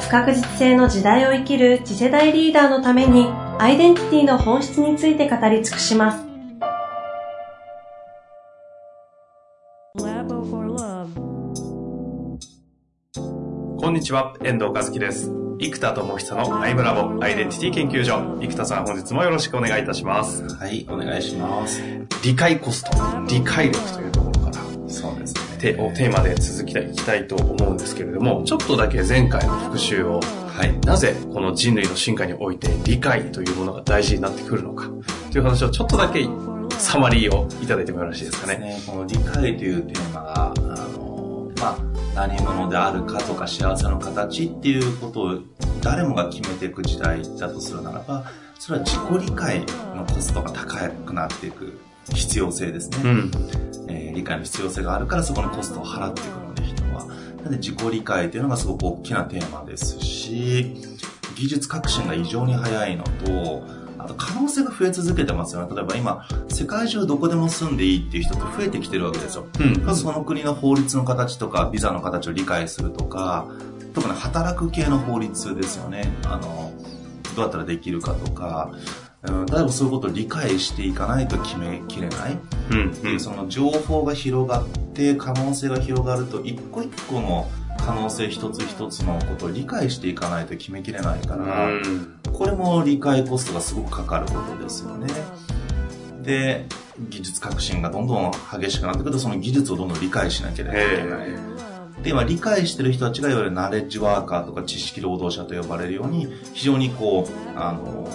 不確実性の時代を生きる次世代リーダーのためにアイデンティティの本質について語り尽くします。こんにちは、遠藤和樹です。生田智久のアイムラボアイデンティティ研究所。生田さん、本日もよろしくお願いいたします。はい、お願いします。理解コスト、理解力というテーマで続きたい、いきたいと思うんですけれども、ちょっとだけ前回の復習を、はい、なぜこの人類の進化において理解というものが大事になってくるのか、という話をちょっとだけサマリーをいただいてもよろしいですかね。ねこの理解というテーマが、あの、まあ、何者であるかとか幸せの形っていうことを誰もが決めていく時代だとするならば、それは自己理解のコストが高くなっていく必要性ですね。うん、えー、理解の必要性があるからそこのコストを払っていくので人は。なので自己理解というのがすごく大きなテーマですし、技術革新が異常に早いのと、あと可能性が増え続けてますよね。例えば今、世界中どこでも住んでいいっていう人って増えてきてるわけですよ。うん、まずその国の法律の形とか、ビザの形を理解するとか、特に働く系の法律ですよね。あの、どうやったらできるかとか、うん、例えばそういうことを理解していかないと決めきれない。うん、うん、その情報が広がって、可能性が広がると、一個一個の可能性一つ一つのことを理解していかないと決めきれないから、うん、これも理解コストがすごくかかることですよね。で、技術革新がどんどん激しくなってくると、その技術をどんどん理解しなければいけない。で、今理解してる人たちがいわゆるナレッジワーカーとか知識労働者と呼ばれるように、非常にこう、あの、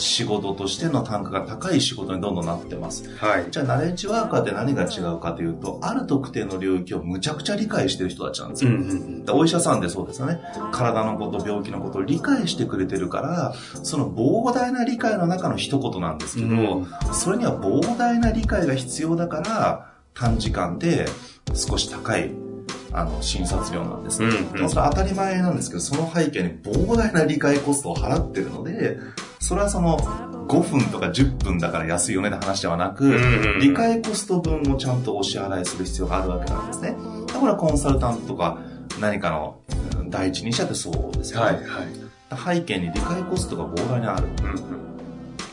仕事としての単価が高い仕事にどんどんなってます。はい。じゃあ、ナレッジワーカーって何が違うかというと、ある特定の領域をむちゃくちゃ理解してる人たちなんですよ。うんうんうん、お医者さんでそうですよね。体のこと、病気のことを理解してくれてるから、その膨大な理解の中の一言なんですけど、うん、それには膨大な理解が必要だから、短時間で少し高いあの、診察料なんですね。うんうん、それは当たり前なんですけど、その背景に膨大な理解コストを払ってるので、それはその5分とか10分だから安いよねって話ではなく、理解コスト分をちゃんとお支払いする必要があるわけなんですね。だからコンサルタントとか何かの第一人者ってそうですよね。はいはい、背景に理解コストが膨大にある。うんうん、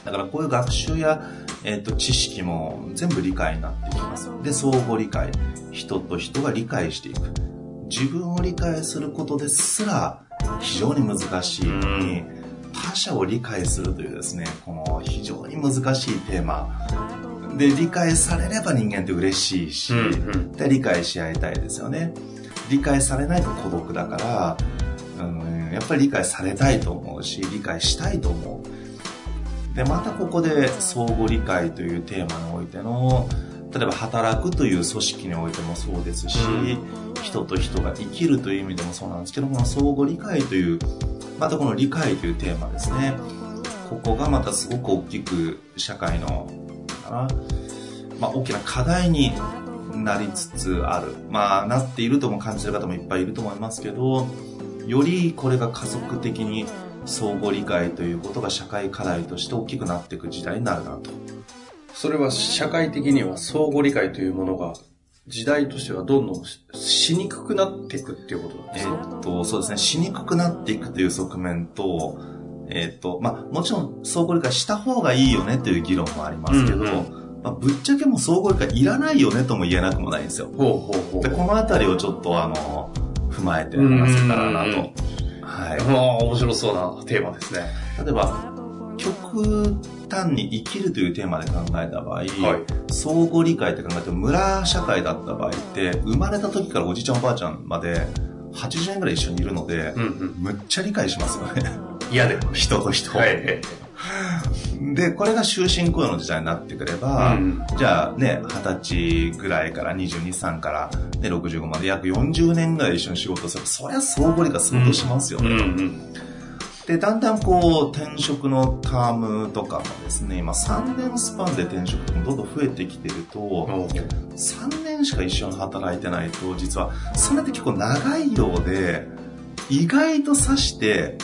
だからこういう学習や、えーと、知識も全部理解になってきます。で、相互理解。人と人が理解していく。自分を理解することですら非常に難しいのに、他者を理解するというですね、この非常に難しいテーマ。で、理解されれば人間って嬉しいし、うんうん、で、理解し合いたいですよね。理解されないと孤独だから、うん、やっぱり理解されたいと思うし、理解したいと思う。で、またここで相互理解というテーマにおいての、例えば働くという組織においてもそうですし、うん、人と人が生きるという意味でもそうなんですけども、相互理解というまたこの理解というテーマですね。ここがまたすごく大きく社会の、かな、まあ、大きな課題になりつつある。まあ、なっているとも感じる方もいっぱいいると思いますけど、よりこれが加速的に相互理解ということが社会課題として大きくなっていく時代になるなと。それは社会的には相互理解というものが時代としてはどんどんしにくくなっていくっていうことなんですかえっと、そうですね。しにくくなっていくという側面と、えっと、まあ、もちろん相互理解した方がいいよねという議論もありますけど、うんうん、まあ、ぶっちゃけも相互理解いらないよねとも言えなくもないんですよ。ほうほうほうで、このあたりをちょっとあの、踏まえて話せたらなと。はい。まあ、面白そうなテーマですね。例えば、極端に生きるというテーマで考えた場合、はい、相互理解って考えて村社会だった場合って生まれた時からおじいちゃんおばあちゃんまで80年ぐらい一緒にいるので、うんうん、むっちゃ理解しますよね。嫌でも人と人。はい、で、これが終身雇用の時代になってくれば、うんじゃあね、20歳ぐらいから22、3から、ね、65まで約40年ぐらい一緒に仕事する。そりゃ総合理化相当しますよね。うんうん。で、だんだんこう、転職のタームとかもですね、今3年スパンで転職もどんどん増えてきてると、お3年しか一緒に働いてないと、実は、それって結構長いようで、意外と刺して、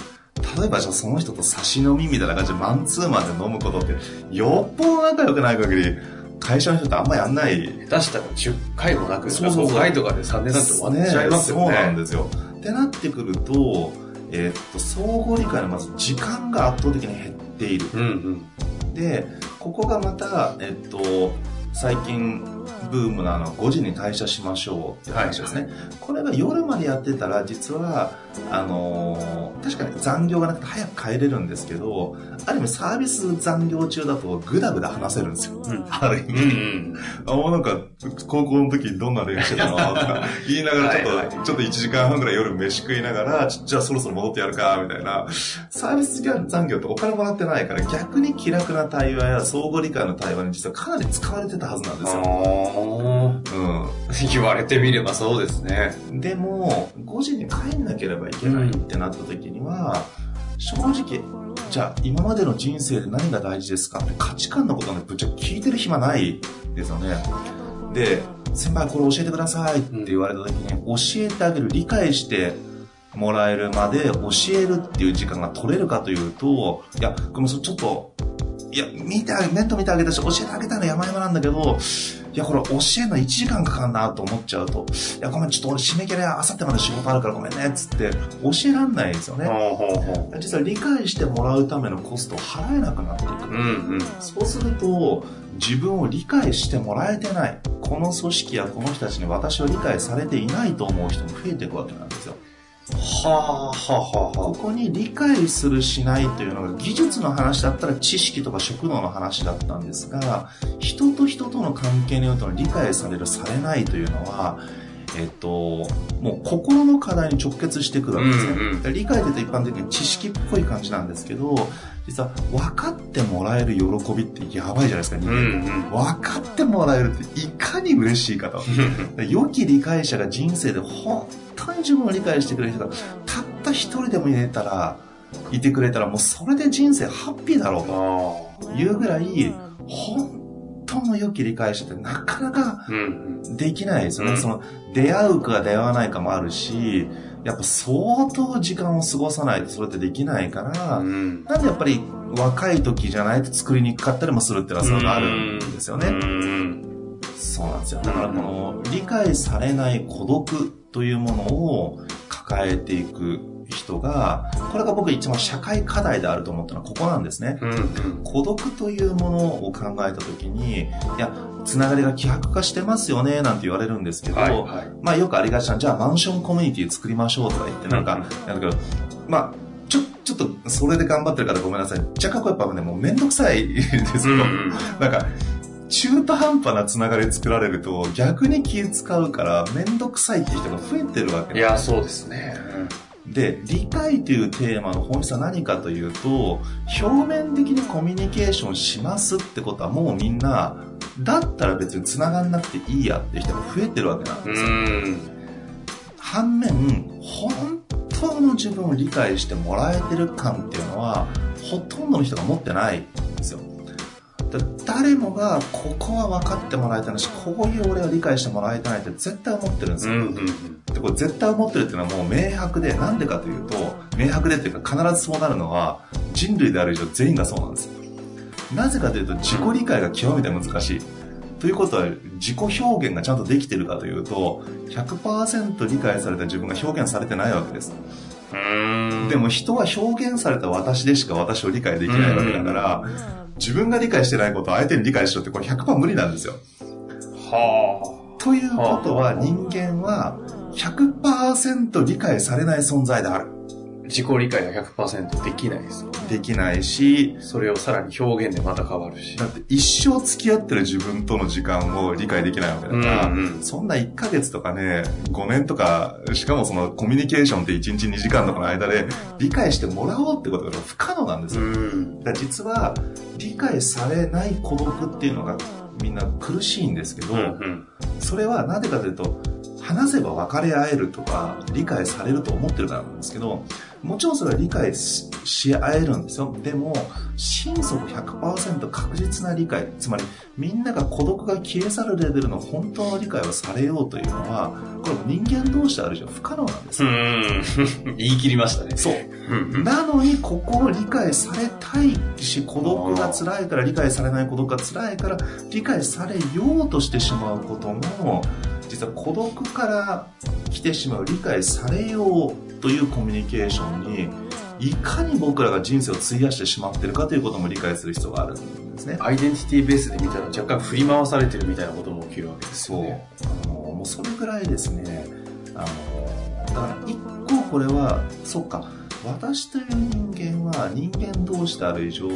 例えばじゃあその人と差し飲みみたいな感じでマンツーマンで飲むことって、よっぽど仲良くない限り、会社の人ってあんまやんない。下手したら10回もなく、そうそうそう5回とかで3年なんて終わっちゃいますよね。そうなんですよ。ってなってくると、えーっと、相互理解のまず時間が圧倒的に減っている。うんうん。で、ここがまた、えっと、最近、ブームのあの、5時に退社しましょうって話ですね。これが夜までやってたら、実は、あのー確かに残業がなくて早く帰れるんですけど、ある意味サービス残業中だとグダグダ話せるんですよ。うんある意味。うんうん。あ、もうなんか、高校の時どんな練習してたの？とか 言いながらちょっと、はいはいちょっと1時間半ぐらい夜飯食いながら、ちじゃあそろそろ戻ってやるか、みたいな。サービス残業ってお金もらってないから、逆に気楽な対話や相互理解の対話に実はかなり使われてたはずなんですよ。ああ。言われてみればそうですね。うん。でも、5時に帰んなければいけないってなった時には、正直、じゃあ今までの人生で何が大事ですかって価値観のことなんてぶっちゃけ聞いてる暇ないですよね。で、先輩これ教えてくださいって言われた時に、教えてあげる、理解してもらえるまで教えるっていう時間が取れるかというと、いや、ごめん、ちょっと、いや、見てあげ、面倒見てあげたし、教えてあげたの山々なんだけど、いや、これ教えるの1時間かかんなと思っちゃうと、いや、ごめん、ちょっと俺締め切りあさってまで仕事あるからごめんね、つって、教えらんないんですよね。実は理解してもらうためのコストを払えなくなっていく。う。うんうん。そうすると、自分を理解してもらえてない。この組織やこの人たちに私を理解されていないと思う人も増えていくわけなんですよ。はあ、はあ、はあ、ここに理解するしないというのが技術の話だったら知識とか職能の話だったんですが、人と人との関係によっての理解される、されないというのは、えっと、もう心の課題に直結してくるわけですね。うんうんで理解というと一般的に知識っぽい感じなんですけど、実は分かってもらえる喜びってやばいじゃないですか、人う間んうん。分かってもらえるっていかに嬉しいかと。で 良き理解者が人生で本当に自分を理解してくれる人がたった一人でもいれたら、いてくれたらもうそれで人生ハッピーだろうあというぐらい、本当の良き理解者ってなかなかできないですよね。うんその出会うか出会わないかもあるし、やっぱ相当時間を過ごさないとそれってできないから、うん。うん。なんでやっぱり若い時じゃないと作りにくかったりもするっていうのはそういうのあるんですよね。うん。そうなんですよ。だからこの理解されない孤独というものを抱えていく人が、これが僕一番社会課題であると思ったのはここなんですね。うんうん。孤独というものを考えたときに、いや、つながりが希薄化してますよね、なんて言われるんですけど、はいはい。まあよくありがちな、じゃあマンションコミュニティ作りましょうとか言って、なんか、なんだけど、まあ、ちょ、ちょっと、それで頑張ってる方ごめんなさい。若干やっぱね、もうめんどくさいですけど、うんうん。なんか、中途半端なつながり作られると逆に気使うからめんどくさいって人が増えてるわけいや、そうですね。で、理解というテーマの本質は何かというと、表面的にコミュニケーションしますってことはもうみんな、だったら別に繋がんなくていいやって人が増えてるわけなんですよ。反面、本当の自分を理解してもらえてる感っていうのは、ほとんどの人が持ってない。誰もが、ここは分かってもらえてないし、こういう俺は理解してもらえてないって絶対思ってるんですよ。うんうん。でこれ絶対思ってるっていうのはもう明白で、なんでかというと、明白でっていうか必ずそうなるのは、人類である以上全員がそうなんです。なぜかというと、自己理解が極めて難しい。ということは、自己表現がちゃんとできてるかというと、100%理解された自分が表現されてないわけです。うん。でも人は表現された私でしか私を理解できないわけだから、自分が理解してないことを相手に理解しろってこれ100%無理なんですよ。はということは人間は100%理解されない存在である。あ。自己理解が100%できないです。できないし、それをさらに表現でまた変わるし。だって一生付き合ってる自分との時間を理解できないわけだから、うんうんそんな1ヶ月とかね、5年とか、しかもそのコミュニケーションって1日2時間とかの間で理解してもらおうってことが不可能なんですよ。ん。だから実は理解されない孤独っていうのがみんな苦しいんですけど、うん。それはなぜかというと話せば分かり合えるとか理解されると思ってるからなんですけどもちろんそれは理解しし合えるんですよでも心底100%確実な理解つまりみんなが孤独が消え去るレベルの本当の理解をされようというのはこれも人間同士である以上不可能なんですよ、うん。言い切りましたね。そううん。なのにここを理解されたいし孤独が辛いから理解されない孤独が辛いから理解されようとしてしまうことも実は孤独から来てしまう理解されようというコミュニケーションにいかに僕らが人生を費やしてしまってるかということも理解する必要があるんですね。アイデンティティベースで見たら若干振り回されてるみたいなことも起きるわけですよそうね。。あの、もうそれぐらいですね、あの、だから一個これは、そっか、私という人間は人間同士である以上、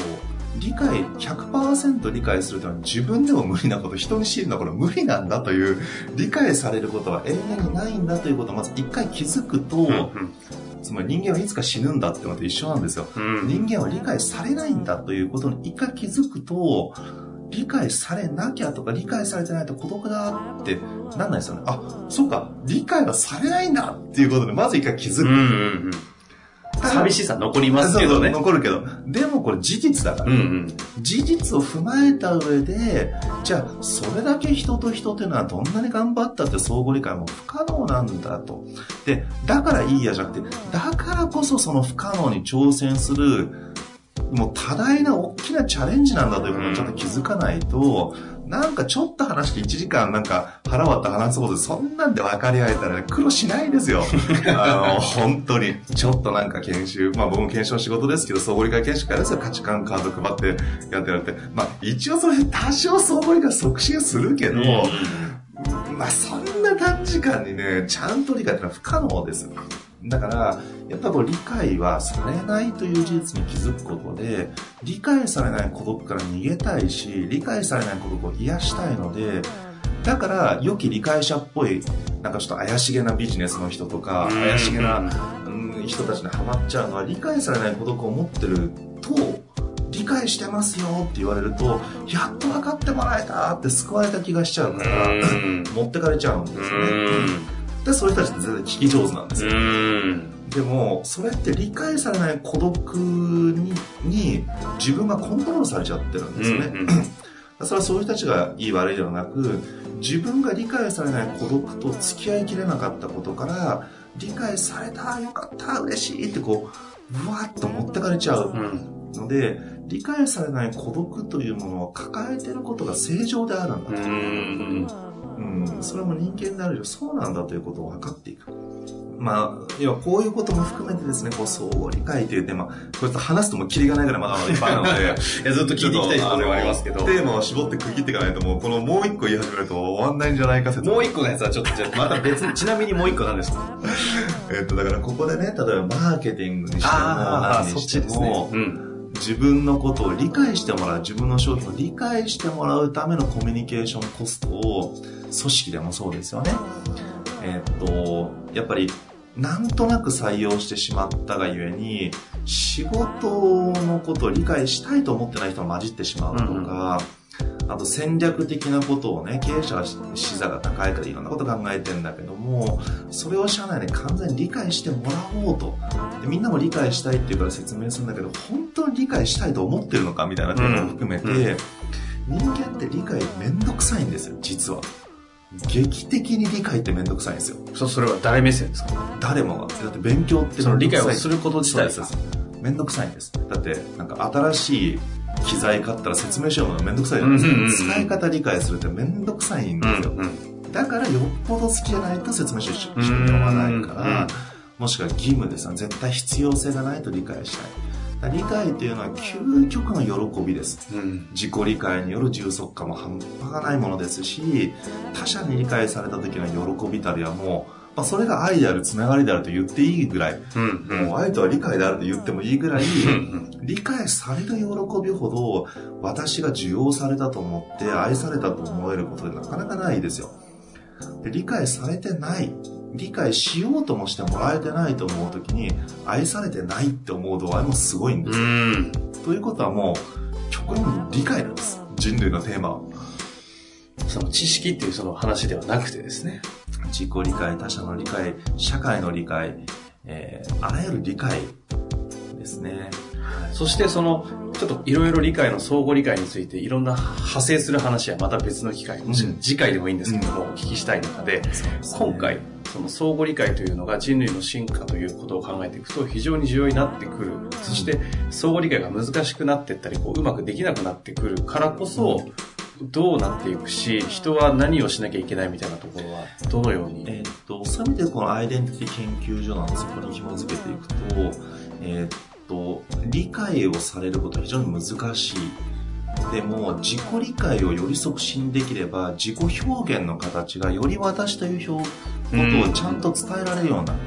理解、100%理解するというのは自分でも無理なこと、人に知るのはこれ無理なんだという、理解されることは永遠にないんだということをまず一回気づくと、うん。つまり人間はいつか死ぬんだってのと一緒なんですよ。うん。人間は理解されないんだということに一回気づくと、理解されなきゃとか理解されてないと孤独だってなんないですよね。あ、そうか、理解がされないんだっていうことでまず一回気づく。うんうんうん。寂しさ残りますけどね。残るけど。でもこれ事実だから、うんうん。事実を踏まえた上で、じゃあ、それだけ人と人というのはどんなに頑張ったって相互理解も不可能なんだと。で、だからいいやじゃなくて、だからこそその不可能に挑戦する、もう多大な大きなチャレンジなんだということにちょっと気づかないと、なんかちょっと話して1時間なんか腹割って話そうで、そんなんで分かり合えたら、ね、苦労しないですよ。あの、本当に。ちょっとなんか研修、まあ僕も研修の仕事ですけど、相互理解研修会ですよ。価値観カード配ってやってやって。まあ一応それ多少相互理解促進するけど、まあそんな短時間にね、ちゃんと理解ってのは不可能です。だから、やっぱこう理解はされないという事実に気づくことで、理解されない孤独から逃げたいし、理解されない孤独を癒したいので、だから、良き理解者っぽい、なんかちょっと怪しげなビジネスの人とか、怪しげな、うん、人たちにハマっちゃうのは、理解されない孤独を持ってると、理解してますよって言われると、やっと分かってもらえたって救われた気がしちゃうから、うん。持ってかれちゃうんですよね。で、そういう人たちって全然聞き上手なんですよ。うん。でも、それって理解されない孤独にに自分がコントロールされちゃってるんですよね。それはそういう人たちがいい悪いではなく、自分が理解されない孤独と付き合いきれなかったことから、理解された、よかった、嬉しいってこう、ぶわっと持ってかれちゃううん。ので、理解されない孤独というものを抱えていることが正常であるんだと。うん。うん、それも人間であるよそうなんだということを分かっていく。まあ、要はこういうことも含めてですね、こう、相互理解というテーマ、こうやって話すともうキリがないぐらいまだまだいっぱいあるので、いや、ずっと聞いていきたいところではありますけど。テーマを絞って区切っていかないと、もうこのもう一個言い始めると終わんないんじゃないか説もう一個のやつはちょっと、じゃあまた別に、ちなみにもう一個なんですか？えっと、だからここでね、例えばマーケティングにしても、あそっちですねも、うん。自分のことを理解してもらう、自分の商品を理解してもらうためのコミュニケーションコストを、組織でもそうですよね。えっと、やっぱり、なんとなく採用してしまったがゆえに、仕事のことを理解したいと思ってない人が混じってしまうとか、あと戦略的なことをね、経営者は視座が高いからいろんなこと考えてんだけども、それを社内で完全に理解してもらおうと。でみんなも理解したいっていうから説明するんだけど、本当に理解したいと思ってるのかみたいなことも含めて、うん人間って理解めんどくさいんですよ、実は。劇的に理解ってめんどくさいんですよ。そ、それは誰目線ですか？誰もが。だって勉強ってその理解をすること自体がめんどくさいんです。だって、なんか新しい機材買ったら説明書読むのめんどくさいじゃないですか。うんうんうん使い方理解するってめんどくさいんですよ。うん。だからよっぽど好きじゃないと説明書一緒に読まないから、うんもしくは義務ですよ絶対必要性がないと理解しない。理解というのは究極の喜びです。うん。自己理解による充足感も半端がないものですし、他者に理解された時の喜びたりはもう、まあ、それが愛である、つながりであると言っていいぐらい、うんうん。もう愛とは理解であると言ってもいいぐらい、うん理解される喜びほど私が受容されたと思って愛されたと思えることでなかなかないですよ。で理解されてない、理解しようともしてもらえてないと思うときに愛されてないって思う度合いもすごいんでうすよ。ん。ということはもう極論理解なんです。人類のテーマは。その知識っていうその話ではなくてですね。自己理解、他者の理解、社会の理解、えーあらゆる理解ですね。そしてその、ちょっといろいろ理解の相互理解についていろんな派生する話はまた別の機会、もしくは次回でもいいんですけども、お聞きしたい中で、今回、その相互理解というのが人類の進化ということを考えていくと非常に重要になってくる。そして相互理解が難しくなっていったり、こううまくできなくなってくるからこそ、どうなっていくし、人は何をしなきゃいけないみたいなところは、どのように？えっと、そういう意味でこのアイデンティティ研究所なんでそこに紐付けていくと、えーっと、理解をされることは非常に難しい。でも、自己理解をより促進できれば、自己表現の形がより私という表ことをちゃんと伝えられるようになる。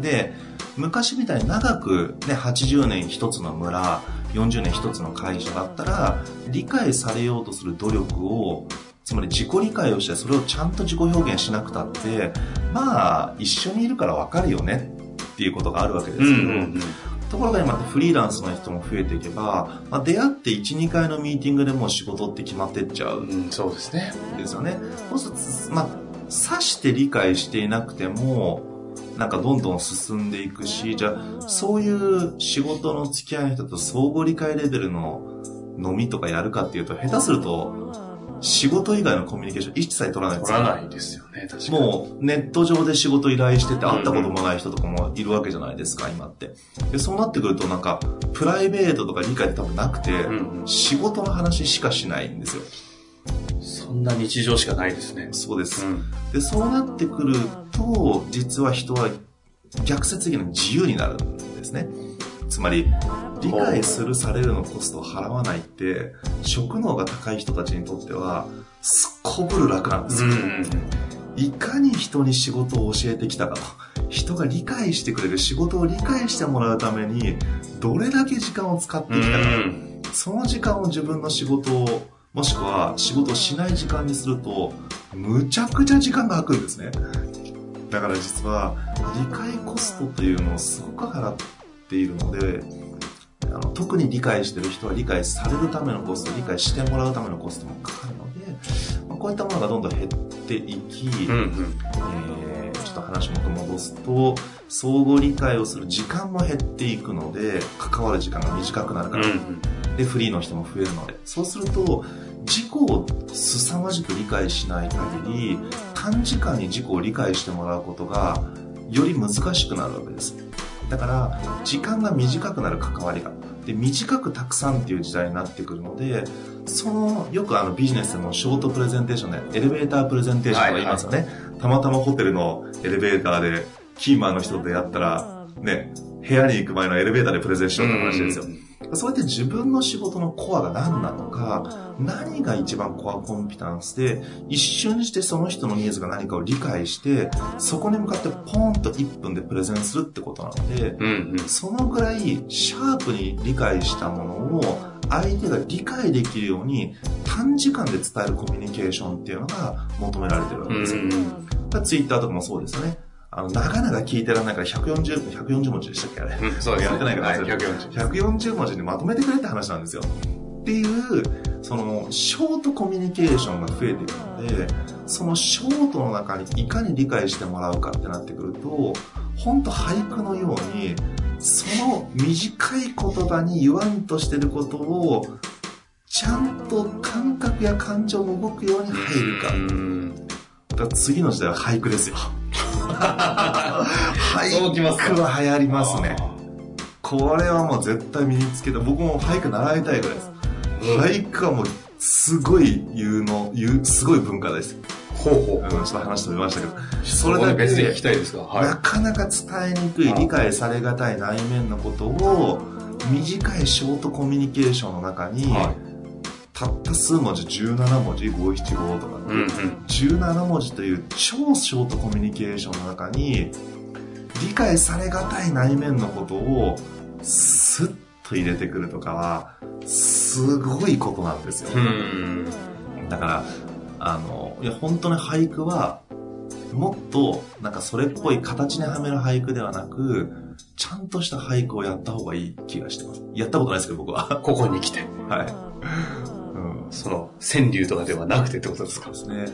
で、昔みたいに長くね、80年一つの村、40年一つの会社だったら、理解されようとする努力を、つまり自己理解をしてそれをちゃんと自己表現しなくたって、まあ、一緒にいるからわかるよねっていうことがあるわけですけど、ところが今ってフリーランスの人も増えていけば、まあ、出会って1、2回のミーティングでもう仕事って決まってっちゃううん、そうですね。ですよね。そうすると、まあ、刺して理解していなくても、なんかどんどん進んでいくし、じゃあ、そういう仕事の付き合いの人と相互理解レベルの飲みとかやるかっていうと、下手すると、仕事以外のコミュニケーション一切取らないんですよ取らないですよね、確かに。もうネット上で仕事依頼してて会ったこともない人とかもいるわけじゃないですか、今って。で、そうなってくるとなんか、プライベートとか理解って多分なくて、うんうん仕事の話しかしないんですよ。そんな日常しかないですね。そうです。ん。で、そうなってくると、実は人は逆説的に自由になるんですね。つまり、理解するされるのコストを払わないって、職能が高い人たちにとっては、すっこぶる楽なんですよ。いかに人に仕事を教えてきたかと。人が理解してくれる仕事を理解してもらうために、どれだけ時間を使ってきたか。その時間を自分の仕事を、もしくは仕事をしない時間にすると、むちゃくちゃ時間が空くんですね。だから実は、理解コストというのをすごく払っているので、あの特に理解してる人は理解されるためのコスト、理解してもらうためのコストもかかるので、まあこういったものがどんどん減っていき、うんうん。えーちょっと話元戻すと、相互理解をする時間も減っていくので、関わる時間が短くなるから、で、フリーの人も増えるので。そうすると、自己を凄まじく理解しない限り、短時間に自己を理解してもらうことが、より難しくなるわけです。だから、時間が短くなる関わりが。で、短くたくさんっていう時代になってくるので、その、よくあのビジネスでもショートプレゼンテーションで、エレベータープレゼンテーションとか言いますよね。たまたまホテルのエレベーターで、キーマンの人と出会ったら、ね、部屋に行く前のエレベーターでプレゼンしようって話ですよ。そうやって自分の仕事のコアが何なのか、何が一番コアコンピタンスで、一瞬にしてその人のニーズが何かを理解して、そこに向かってポーンと1分でプレゼンするってことなので、うんうん。そのぐらいシャープに理解したものを相手が理解できるように短時間で伝えるコミュニケーションっていうのが求められてるわけですよ。ツイッターとかもそうですよね。あの、長々聞いてらんないから140、140文字でしたっけあれ。うんそうですやってないからはい忘れて140 140文字にまとめてくれって話なんですよ。っていう、その、ショートコミュニケーションが増えていくので、そのショートの中にいかに理解してもらうかってなってくると、本当俳句のように、その短い言葉に言わんとしてることを、ちゃんと感覚や感情も動くように入るか。うんだから次の時代は俳句ですよ。俳句は流行りますね。これはもう絶対身につけて、僕も俳句習いたいぐらいです。俳句はもう、すごい有能、有すごい文化です。ほうほうん、ちょっと話飛びましたけど。それだけ別に聞きたいでなはかなか伝えにくい、理解されがたい内面のことを、短いショートコミュニケーションの中い。に、はたった数文字17文字五七五とかうんうん。17文字という超ショートコミュニケーションの中に理解されがたい内面のことをスッと入れてくるとかはすごいことなんですよ、うん。だからあのいや本当に俳句はもっとなんかそれっぽい形にはめる俳句ではなくちゃんとした俳句をやった方がいい気がしてます。やったことないですけど僕は。ここに来て、はい、うんその、川柳とかではなくてってことですか？ですね。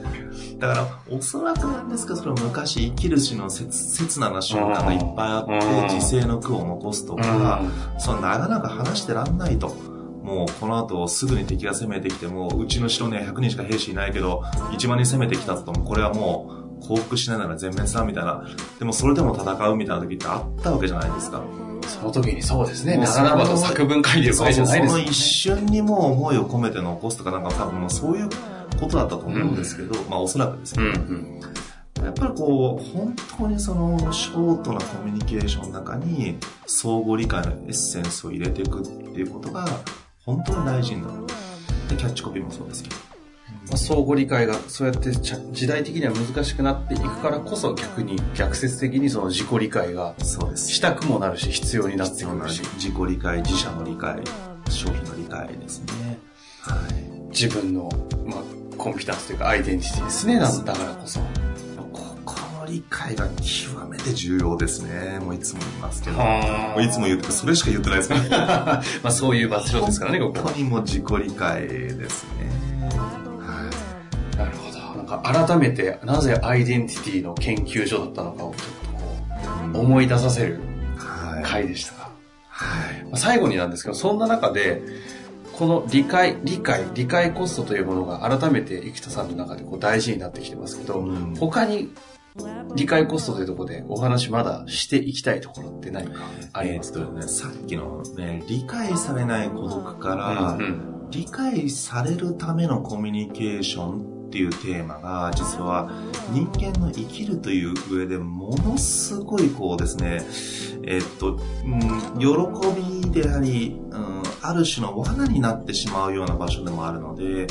だから、おそらくなんですけど、それは昔、生きる詩の切切なな瞬間がいっぱいあっうんて、時世の句を残すとか、その長々話してらんないと。もうこの後すぐに敵が攻めてきても、うちの城には100人しか兵士いないけど、1万人攻めてきたとも、これはもう降伏しないなら全滅だみたいな。でもそれでも戦うみたいな時ってあったわけじゃないですか。その時にそうですね、長々と作文書いてる場合じゃないですねその一瞬にもう思いを込めて残すとかなんか多分そういうことだったと思うんですけど、まあおそらくですけど、うんうん。やっぱりこう、本当にそのショートなコミュニケーションの中に相互理解のエッセンスを入れていくっていうことが本当に大事になる。で、キャッチコピーもそうですけど。まあ、相互理解がそうやって時代的には難しくなっていくからこそ逆に逆説的にその自己理解が。したくもなるし必要になってくるし自己理解、自社の理解、商品の理解ですね。はい。自分の、まあ、コンピタンスというかアイデンティティですねなんだからこそここの理解が極めて重要ですね。もういつも言いますけど。もはういつも言って、それしか言ってないですから。まあそういう場所ですからねここにもう自己理解ですね。改めてなぜアイデンティティの研究所だったのかをちょっとこい。う思い出させるはい。回でしたが、はい。まあ最後になんですけどそんな中でこの理解理解理解コストというものが改めて生田さんの中でこう大事になってきてますけど、うん他に理解コストというところでお話まだしていきたいところって何かありますか、えーね、さっきのね、理解されない孤独から、うんうん理解されるためのコミュニケーションっていうテーマが、実は人間の生きるという上でものすごいこうですね、えーっと、うん、喜びであり、うん、ある種の罠になってしまうような場所でもあるので、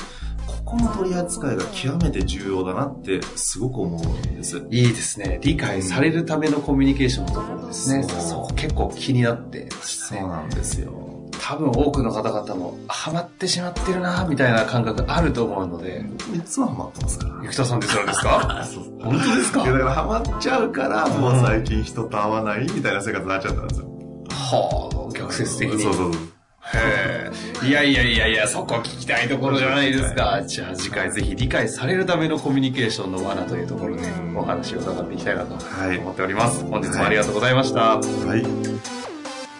ここの取り扱いが極めて重要だなってすごく思うんです。いいですね。理解されるためのコミュニケーションのところですね。そうそこ結構気になってましたね。そうなんですよ。多分多くの方々もハマってしまってるなみたいな感覚あると思うので。いつもハマってますから。ゆきたさんってそうですか？本当ですか？いやだからハマっちゃうから、もう最近人と会わないみたいな生活になっちゃったんですよ。はあ、逆説的に。そうそうそう。へえ。いやいやいやいや、そこ聞きたいところじゃないですか。じゃあ次回ぜひ理解されるためのコミュニケーションの罠というところでお話を伺っていきたいなとはい思っております。本日もありがとうございました。はい。